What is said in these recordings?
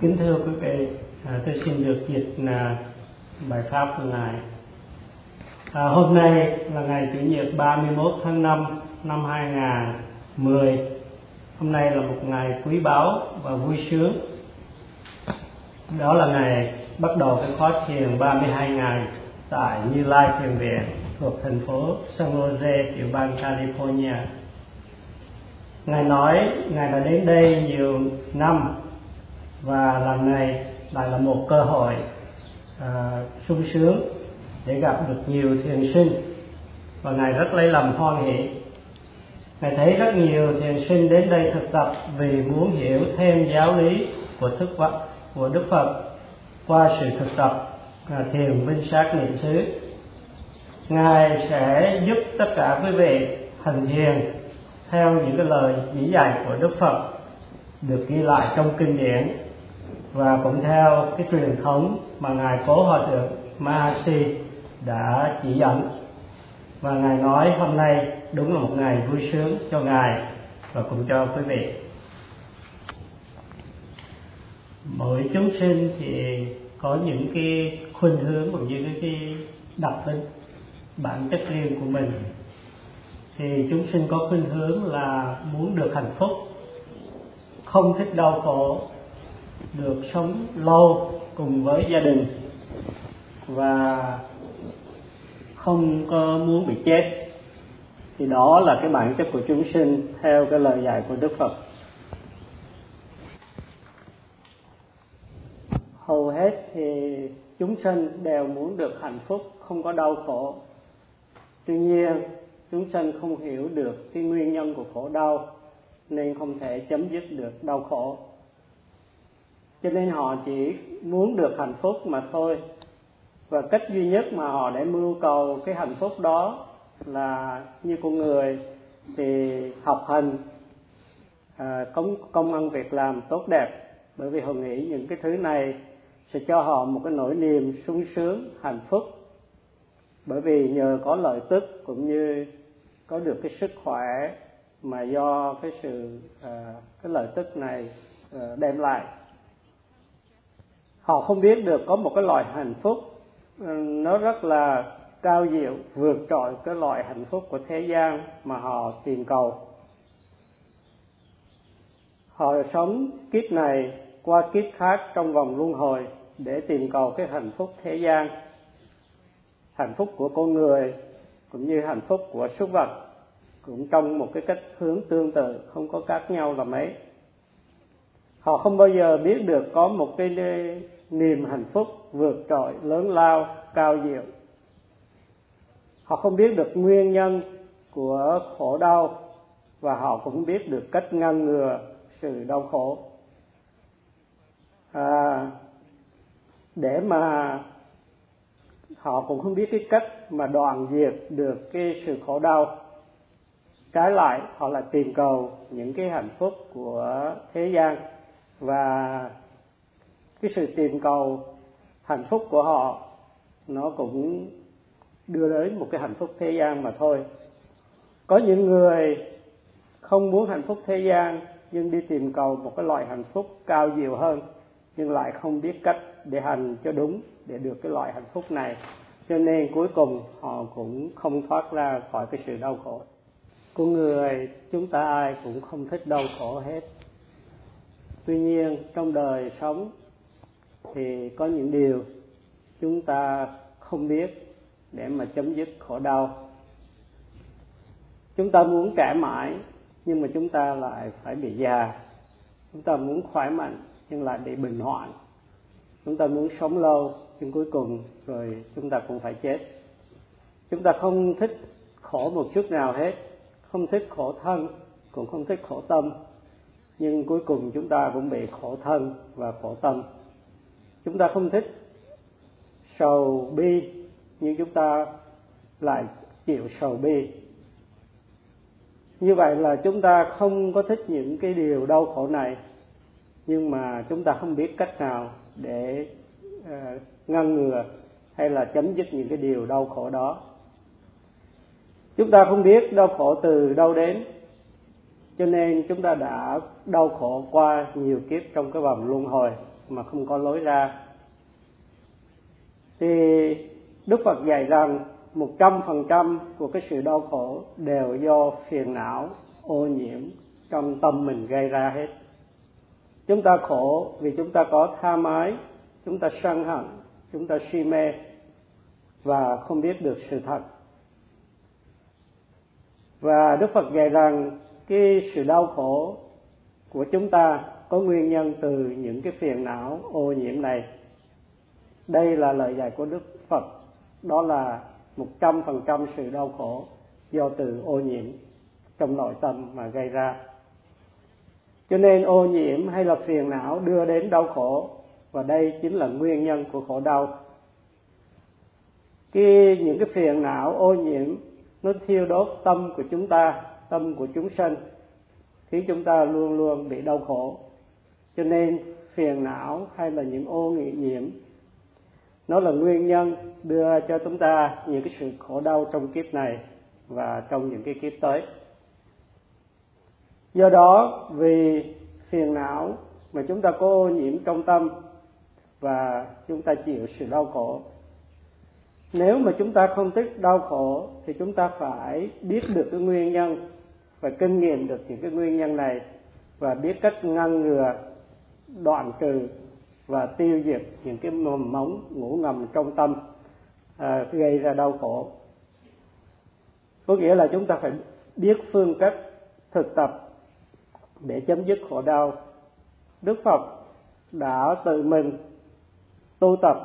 Kính thưa quý vị, à, tôi xin được dịch là bài pháp của ngài. À, hôm nay là ngày chủ nhật 31 tháng 5 năm 2010. Hôm nay là một ngày quý báu và vui sướng. Đó là ngày bắt đầu cái khóa thiền 32 ngày tại Như Lai Thiền Viện thuộc thành phố San Jose, tiểu bang California. Ngài nói Ngài đã đến đây nhiều năm và lần này lại là một cơ hội à, sung sướng để gặp được nhiều thiền sinh. Và ngài rất lấy làm hoan hỷ. Ngài thấy rất nhiều thiền sinh đến đây thực tập vì muốn hiểu thêm giáo lý của thức phật, của đức phật qua sự thực tập à, thiền minh sát niệm xứ. Ngài sẽ giúp tất cả quý vị hành thiền theo những cái lời chỉ dạy của đức phật được ghi lại trong kinh điển và cũng theo cái truyền thống mà ngài cố hòa thượng Mahasi đã chỉ dẫn. Và ngài nói hôm nay đúng là một ngày vui sướng cho ngài và cũng cho quý vị. Mỗi chúng sinh thì có những cái khuynh hướng cũng như cái, cái đặc tính bản chất riêng của mình. Thì chúng sinh có khuynh hướng là muốn được hạnh phúc không thích đau khổ được sống lâu cùng với gia đình và không có muốn bị chết, thì đó là cái bản chất của chúng sinh theo cái lời dạy của Đức Phật. Hầu hết thì chúng sinh đều muốn được hạnh phúc, không có đau khổ. Tuy nhiên, chúng sinh không hiểu được cái nguyên nhân của khổ đau, nên không thể chấm dứt được đau khổ cho nên họ chỉ muốn được hạnh phúc mà thôi. Và cách duy nhất mà họ để mưu cầu cái hạnh phúc đó là như con người thì học hành à, công công ăn việc làm tốt đẹp. Bởi vì họ nghĩ những cái thứ này sẽ cho họ một cái nỗi niềm sung sướng hạnh phúc. Bởi vì nhờ có lợi tức cũng như có được cái sức khỏe mà do cái sự à, cái lợi tức này à, đem lại họ không biết được có một cái loại hạnh phúc ừ, nó rất là cao diệu, vượt trội cái loại hạnh phúc của thế gian mà họ tìm cầu. Họ sống kiếp này qua kiếp khác trong vòng luân hồi để tìm cầu cái hạnh phúc thế gian. Hạnh phúc của con người cũng như hạnh phúc của súc vật cũng trong một cái cách hướng tương tự, không có khác nhau là mấy. Họ không bao giờ biết được có một cái niềm hạnh phúc vượt trội lớn lao cao diệu. Họ không biết được nguyên nhân của khổ đau và họ cũng biết được cách ngăn ngừa sự đau khổ. À, để mà họ cũng không biết cái cách mà đoàn diệt được cái sự khổ đau. Trái lại họ lại tìm cầu những cái hạnh phúc của thế gian và cái sự tìm cầu, hạnh phúc của họ, nó cũng đưa đến một cái hạnh phúc thế gian mà thôi. Có những người không muốn hạnh phúc thế gian, nhưng đi tìm cầu một cái loại hạnh phúc cao diệu hơn, nhưng lại không biết cách để hành cho đúng để được cái loại hạnh phúc này. Cho nên cuối cùng họ cũng không thoát ra khỏi cái sự đau khổ. Con người, chúng ta ai cũng không thích đau khổ hết. Tuy nhiên, trong đời sống thì có những điều chúng ta không biết để mà chấm dứt khổ đau. Chúng ta muốn trẻ mãi, nhưng mà chúng ta lại phải bị già. Chúng ta muốn khỏe mạnh, nhưng lại bị bệnh hoạn. Chúng ta muốn sống lâu, nhưng cuối cùng rồi chúng ta cũng phải chết. Chúng ta không thích khổ một chút nào hết, không thích khổ thân, cũng không thích khổ tâm. Nhưng cuối cùng chúng ta cũng bị khổ thân và khổ tâm chúng ta không thích sầu bi nhưng chúng ta lại chịu sầu bi. Như vậy là chúng ta không có thích những cái điều đau khổ này nhưng mà chúng ta không biết cách nào để uh, ngăn ngừa hay là chấm dứt những cái điều đau khổ đó. Chúng ta không biết đau khổ từ đâu đến cho nên chúng ta đã đau khổ qua nhiều kiếp trong cái vòng luân hồi mà không có lối ra. Thì đức phật dạy rằng một trăm phần trăm của cái sự đau khổ đều do phiền não, ô nhiễm trong tâm mình gây ra hết. Chúng ta khổ vì chúng ta có tha mái, chúng ta sân hận, chúng ta si mê và không biết được sự thật. Và đức phật dạy rằng cái sự đau khổ của chúng ta có nguyên nhân từ những cái phiền não, ô nhiễm này. Đây là lời dạy của đức phật. Đó là một trăm phần trăm sự đau khổ do từ ô nhiễm trong nội tâm mà gây ra. Cho nên ô nhiễm hay là phiền não đưa đến đau khổ, và đây chính là nguyên nhân của khổ đau. Khi những cái phiền não, ô nhiễm, nó thiêu đốt tâm của chúng ta, tâm của chúng sanh, khiến chúng ta luôn luôn bị đau khổ cho nên phiền não hay là những ô nhiễm, nó là nguyên nhân đưa cho chúng ta những cái sự khổ đau trong kiếp này và trong những cái kiếp tới. Do đó, vì phiền não mà chúng ta có ô nhiễm trong tâm và chúng ta chịu sự đau khổ. Nếu mà chúng ta không thích đau khổ thì chúng ta phải biết được cái nguyên nhân và kinh nghiệm được những cái nguyên nhân này và biết cách ngăn ngừa đoạn trừ và tiêu diệt những cái mầm móng ngủ ngầm trong tâm à, gây ra đau khổ. Có nghĩa là chúng ta phải biết phương cách thực tập để chấm dứt khổ đau. Đức phật đã tự mình tu tập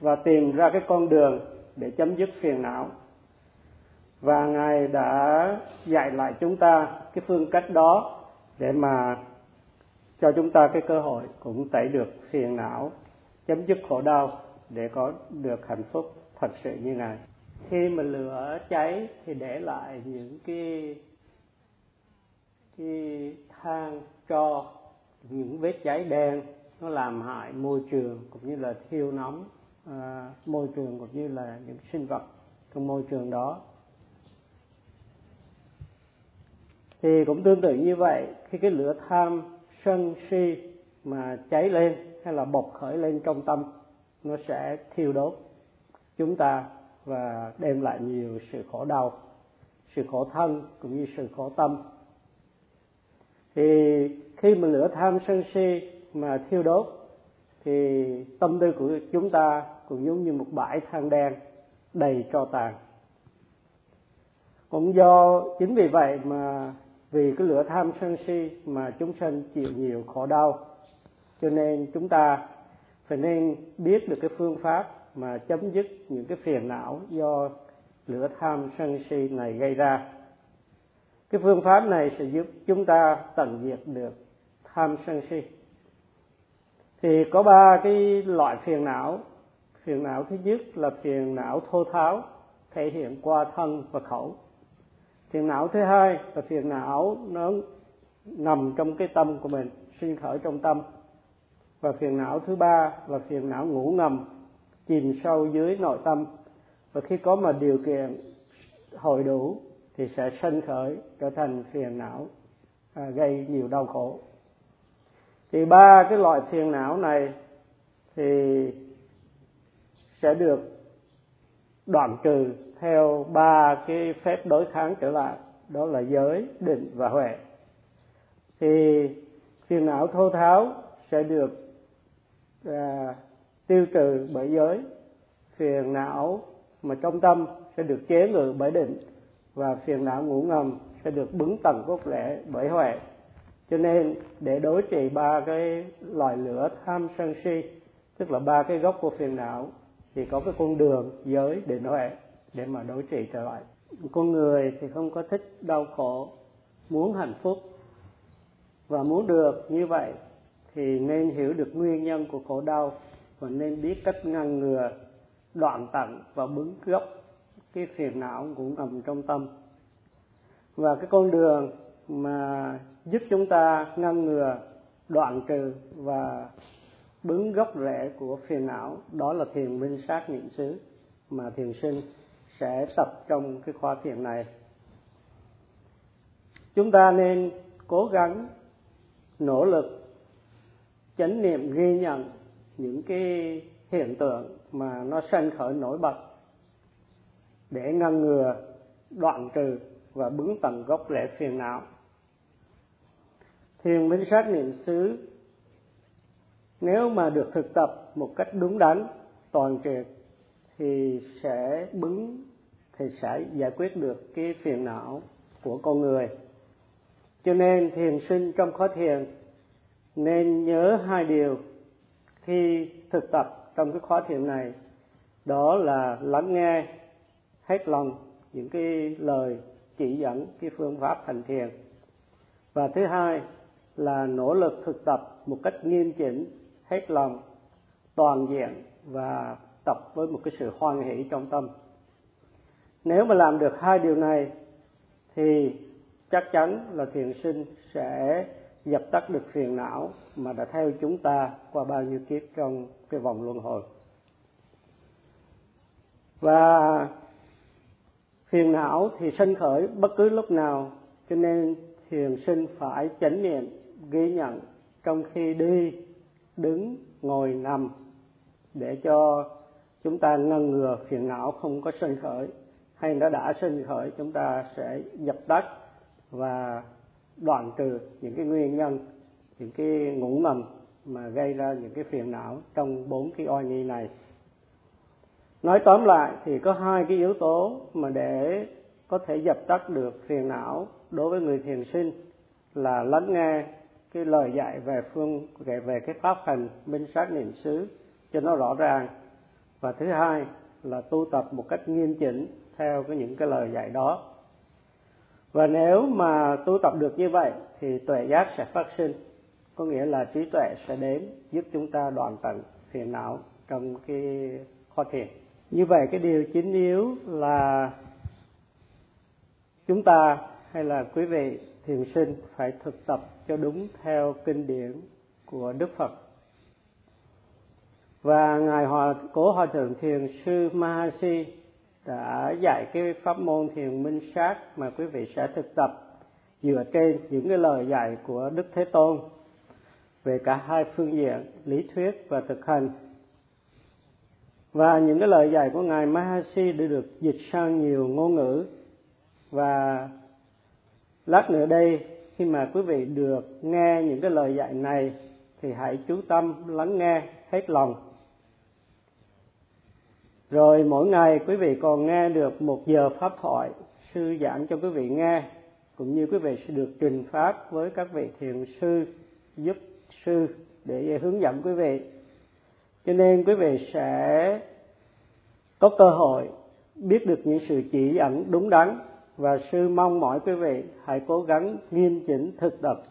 và tìm ra cái con đường để chấm dứt phiền não. Và ngài đã dạy lại chúng ta cái phương cách đó để mà cho chúng ta cái cơ hội cũng tẩy được phiền não chấm dứt khổ đau để có được hạnh phúc thật sự như này khi mà lửa cháy thì để lại những cái cái than cho những vết cháy đen. Nó làm hại môi trường cũng như là thiêu nóng à, môi trường cũng như là những sinh vật trong môi trường đó. Thì cũng tương tự như vậy khi cái lửa tham sân si mà cháy lên hay là bộc khởi lên trong tâm, nó sẽ thiêu đốt chúng ta và đem lại nhiều sự khổ đau, sự khổ thân cũng như sự khổ tâm. Thì khi mà lửa tham sân si mà thiêu đốt, thì tâm tư của chúng ta cũng giống như một bãi than đen đầy tro tàn. Cũng do chính vì vậy mà vì cái lửa tham sân si mà chúng sanh chịu nhiều khổ đau. Cho nên chúng ta phải nên biết được cái phương pháp mà chấm dứt những cái phiền não do lửa tham sân si này gây ra. Cái phương pháp này sẽ giúp chúng ta tận diệt được tham sân si. Thì có ba cái loại phiền não. Phiền não thứ nhất là phiền não thô tháo, thể hiện qua thân và khẩu phiền não thứ hai là phiền não nó nằm trong cái tâm của mình sinh khởi trong tâm. Và phiền não thứ ba là phiền não ngủ ngầm chìm sâu dưới nội tâm. Và khi có mà điều kiện hội đủ thì sẽ sinh khởi trở thành phiền não à, gây nhiều đau khổ. Thì ba cái loại phiền não này thì sẽ được đoạn trừ theo ba cái phép đối kháng trở lại đó là giới định và huệ. Thì phiền não thô tháo sẽ được à, tiêu trừ bởi giới. Phiền não mà trong tâm sẽ được chế ngự bởi định và phiền não ngủ ngầm sẽ được bứng tầng cốt lễ bởi huệ. Cho nên để đối trị ba cái loại lửa tham sân si tức là ba cái gốc của phiền não thì có cái con đường giới định huệ để mà đối trị trở lại. Con người thì không có thích đau khổ, muốn hạnh phúc. Và muốn được như vậy thì nên hiểu được nguyên nhân của khổ đau và nên biết cách ngăn ngừa, đoạn tận và bứng gốc cái phiền não cũng nằm trong tâm. Và cái con đường mà giúp chúng ta ngăn ngừa, đoạn trừ và bứng gốc rễ của phiền não, đó là thiền minh sát niệm xứ, mà thiền sinh sẽ tập trong cái khóa thiền này. Chúng ta nên cố gắng, nỗ lực, chánh niệm ghi nhận những cái hiện tượng mà nó sanh khởi nổi bật, để ngăn ngừa, đoạn trừ và bứng tận gốc rễ phiền não. Thiền minh sát niệm xứ nếu mà được thực tập một cách đúng đắn, toàn triệt, thì sẽ bứng, thì sẽ giải quyết được cái phiền não của con người. Cho nên thiền sinh trong khóa thiền nên nhớ hai điều. Khi thực tập trong cái khóa thiền này, đó là lắng nghe, hết lòng những cái lời chỉ dẫn, cái phương pháp hành thiền. Và thứ hai là nỗ lực thực tập một cách nghiêm chỉnh hết lòng, toàn diện và tập với một cái sự hoan hỷ trong tâm. Nếu mà làm được hai điều này, thì chắc chắn là thiền sinh sẽ dập tắt được phiền não mà đã theo chúng ta qua bao nhiêu kiếp trong cái vòng luân hồi. Và phiền não thì sinh khởi bất cứ lúc nào, cho nên thiền sinh phải chánh niệm, ghi nhận trong khi đi đứng ngồi nằm để cho chúng ta ngăn ngừa phiền não không có sinh khởi. Hay nó đã sinh khởi, chúng ta sẽ dập tắt và đoạn trừ những cái nguyên nhân, những cái ngủ ngầm mà gây ra những cái phiền não trong bốn cái oai nghi này. Nói tóm lại thì có hai cái yếu tố mà để có thể dập tắt được phiền não đối với người thiền sinh là lắng nghe cái lời dạy về phương, về về cái pháp hành minh sát niệm xứ cho nó rõ ràng. Và thứ hai là tu tập một cách nghiêm chỉnh theo cái những cái lời dạy đó. Và nếu mà tu tập được như vậy thì tuệ giác sẽ phát sinh, có nghĩa là trí tuệ sẽ đến giúp chúng ta đoạn tận phiền não trong cái kho thiền. Như vậy cái điều chính yếu là chúng ta hay là quý vị thiền sinh phải thực tập cho đúng theo kinh điển của đức phật. Và ngài hòa, cố hòa thượng thiền sư mahasi đã dạy cái pháp môn thiền minh sát mà quý vị sẽ thực tập dựa trên những cái lời dạy của đức thế tôn về cả hai phương diện, lý thuyết và thực hành. Và những cái lời dạy của ngài Mahasi đã được dịch sang nhiều ngôn ngữ và lát nữa đây, khi mà quý vị được nghe những cái lời dạy này, thì hãy chú tâm lắng nghe hết lòng. Rồi mỗi ngày quý vị còn nghe được một giờ pháp thoại sư giảng cho quý vị nghe, cũng như quý vị sẽ được trình pháp với các vị thiền sư, giúp sư để hướng dẫn quý vị. Cho nên quý vị sẽ có cơ hội biết được những sự chỉ dẫn đúng đắn và sư mong mỏi quý vị, hãy cố gắng nghiêm chỉnh thực tập,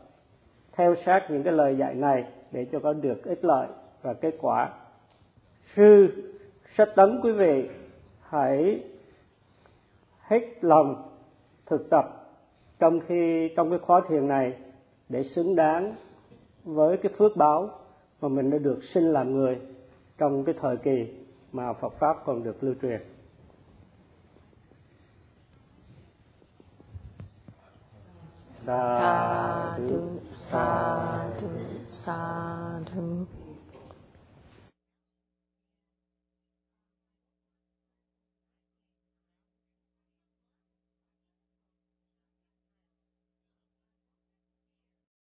theo sát những cái lời dạy này để cho có được ích lợi và kết quả sư, sách tấn quý vị, hãy hết lòng thực tập trong khi, trong cái khóa thiền này để xứng đáng với cái phước báo mà mình đã được sinh làm người trong cái thời kỳ mà Phật pháp còn được lưu truyền. Sadhu, sadhu, sadhu.